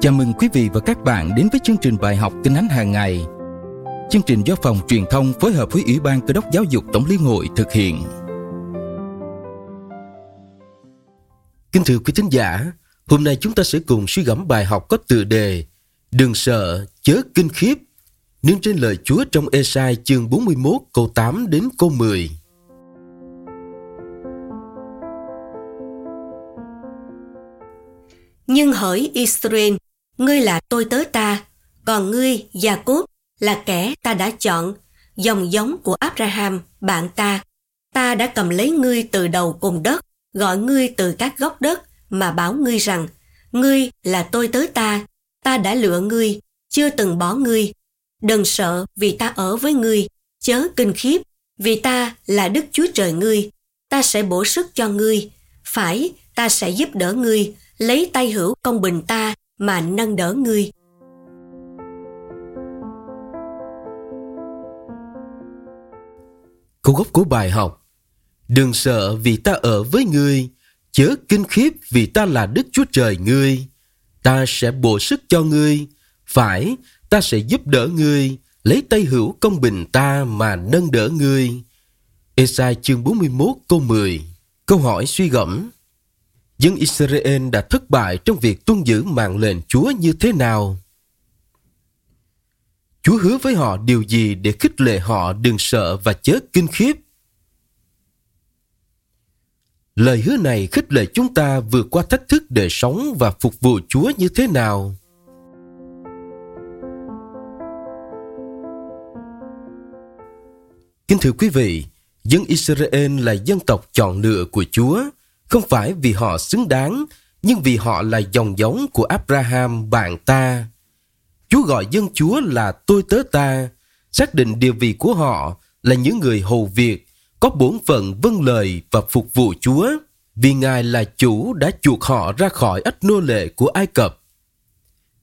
Chào mừng quý vị và các bạn đến với chương trình bài học Kinh Thánh hàng ngày. Chương trình do phòng truyền thông phối hợp với Ủy ban Cơ đốc Giáo dục Tổng liên hội thực hiện. Kính thưa quý thính giả, hôm nay chúng ta sẽ cùng suy gẫm bài học có tựa đề Đừng sợ, chớ kinh khiếp, nương trên lời Chúa trong Esai chương 41 câu 8 đến câu 10. Nhưng hỡi Israel, ngươi là tôi tớ ta, còn ngươi, Gia Cốt, là kẻ ta đã chọn, dòng giống của Abraham, bạn ta. Ta đã cầm lấy ngươi từ đầu cùng đất, gọi ngươi từ các góc đất, mà bảo ngươi rằng, ngươi là tôi tớ ta, ta đã lựa ngươi, chưa từng bỏ ngươi. Đừng sợ vì ta ở với ngươi, chớ kinh khiếp, vì ta là Đức Chúa Trời ngươi, ta sẽ bổ sức cho ngươi, phải, ta sẽ giúp đỡ ngươi, lấy tay hữu công bình ta mà nâng đỡ ngươi. Câu gốc của bài học Đừng sợ vì ta ở với ngươi, chớ kinh khiếp vì ta là Đức Chúa Trời ngươi. Ta sẽ bổ sức cho ngươi, phải, ta sẽ giúp đỡ ngươi, lấy tay hữu công bình ta mà nâng đỡ ngươi. Esai chương 41 câu 10 Câu hỏi suy gẫm dân Israel đã thất bại trong việc tuân giữ mạng lệnh Chúa như thế nào? Chúa hứa với họ điều gì để khích lệ họ đừng sợ và chớ kinh khiếp? Lời hứa này khích lệ chúng ta vượt qua thách thức để sống và phục vụ Chúa như thế nào? Kính thưa quý vị, dân Israel là dân tộc chọn lựa của Chúa – không phải vì họ xứng đáng, nhưng vì họ là dòng giống của Abraham bạn ta. Chúa gọi dân Chúa là tôi tớ ta, xác định địa vị của họ là những người hầu việc, có bổn phận vâng lời và phục vụ Chúa, vì Ngài là chủ đã chuộc họ ra khỏi ách nô lệ của Ai Cập.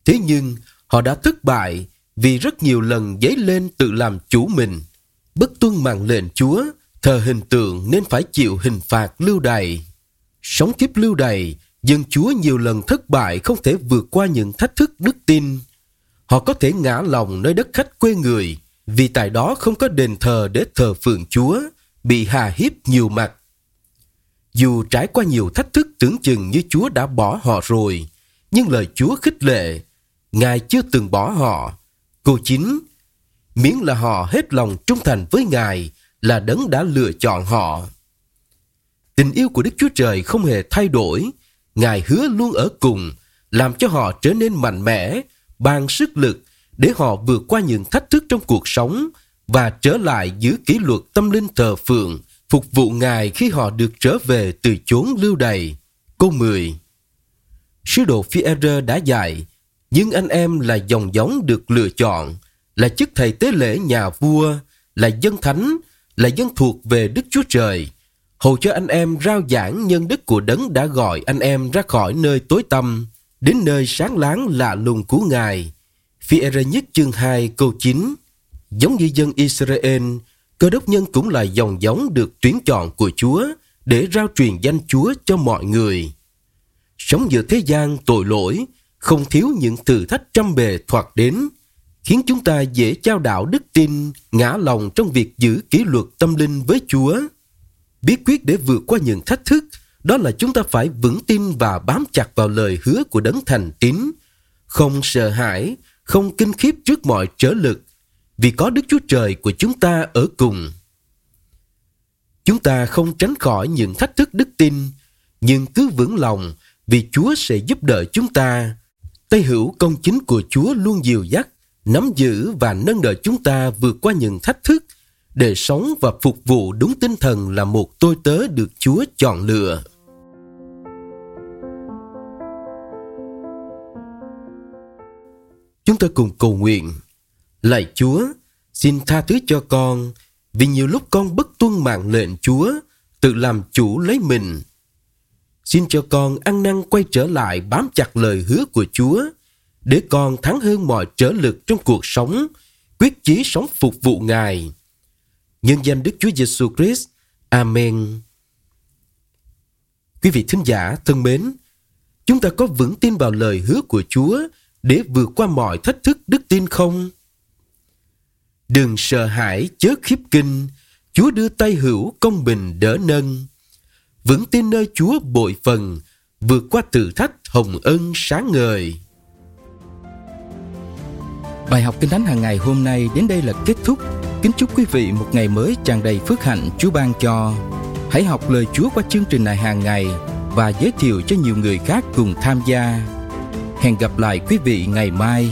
Thế nhưng, họ đã thất bại vì rất nhiều lần dấy lên tự làm chủ mình, bất tuân mạng lệnh Chúa, thờ hình tượng nên phải chịu hình phạt lưu đày. Sống kiếp lưu đày, dân chúa nhiều lần thất bại không thể vượt qua những thách thức đức tin. Họ có thể ngã lòng nơi đất khách quê người, vì tại đó không có đền thờ để thờ phượng chúa, bị hà hiếp nhiều mặt. Dù trải qua nhiều thách thức tưởng chừng như Chúa đã bỏ họ rồi, nhưng lời Chúa khích lệ, Ngài chưa từng bỏ họ. Cô chính, Miễn là họ hết lòng trung thành với Ngài là đấng đã lựa chọn họ. Tình yêu của Đức Chúa Trời không hề thay đổi. Ngài hứa luôn ở cùng, làm cho họ trở nên mạnh mẽ, ban sức lực để họ vượt qua những thách thức trong cuộc sống và trở lại giữ kỷ luật tâm linh thờ phượng, phục vụ Ngài khi họ được trở về từ chốn lưu đày. Câu 10 Sứ đồ phi đã dạy, nhưng anh em là dòng giống được lựa chọn, là chức thầy tế lễ nhà vua, là dân thánh, là dân thuộc về Đức Chúa Trời, hầu cho anh em rao giảng nhân đức của đấng đã gọi anh em ra khỏi nơi tối tăm đến nơi sáng láng lạ lùng của Ngài. Phi e nhất chương 2 câu 9 Giống như dân Israel, cơ đốc nhân cũng là dòng giống được tuyển chọn của Chúa để rao truyền danh Chúa cho mọi người. Sống giữa thế gian tội lỗi, không thiếu những thử thách trăm bề thoạt đến, khiến chúng ta dễ trao đảo đức tin, ngã lòng trong việc giữ kỷ luật tâm linh với Chúa. Bí quyết để vượt qua những thách thức đó là chúng ta phải vững tin và bám chặt vào lời hứa của đấng thành tín, không sợ hãi, không kinh khiếp trước mọi trở lực, vì có Đức Chúa Trời của chúng ta ở cùng. Chúng ta không tránh khỏi những thách thức đức tin, nhưng cứ vững lòng vì Chúa sẽ giúp đỡ chúng ta. Tay hữu công chính của Chúa luôn dìu dắt, nắm giữ và nâng đỡ chúng ta vượt qua những thách thức để sống và phục vụ đúng tinh thần là một tôi tớ được Chúa chọn lựa. Chúng ta cùng cầu nguyện. Lạy Chúa, xin tha thứ cho con vì nhiều lúc con bất tuân mạng lệnh Chúa, tự làm chủ lấy mình. Xin cho con ăn năn quay trở lại bám chặt lời hứa của Chúa, để con thắng hơn mọi trở lực trong cuộc sống, quyết chí sống phục vụ Ngài Nhân danh Đức Chúa Giêsu Christ. Amen. Quý vị thính giả thân mến, chúng ta có vững tin vào lời hứa của Chúa để vượt qua mọi thách thức đức tin không? Đừng sợ hãi chớ khiếp kinh, Chúa đưa tay hữu công bình đỡ nâng. Vững tin nơi Chúa bội phần, vượt qua thử thách hồng ân sáng ngời. Bài học Kinh Thánh hàng ngày hôm nay đến đây là kết thúc. Kính chúc quý vị một ngày mới tràn đầy phước hạnh Chúa ban cho. Hãy học lời Chúa qua chương trình này hàng ngày và giới thiệu cho nhiều người khác cùng tham gia. Hẹn gặp lại quý vị ngày mai.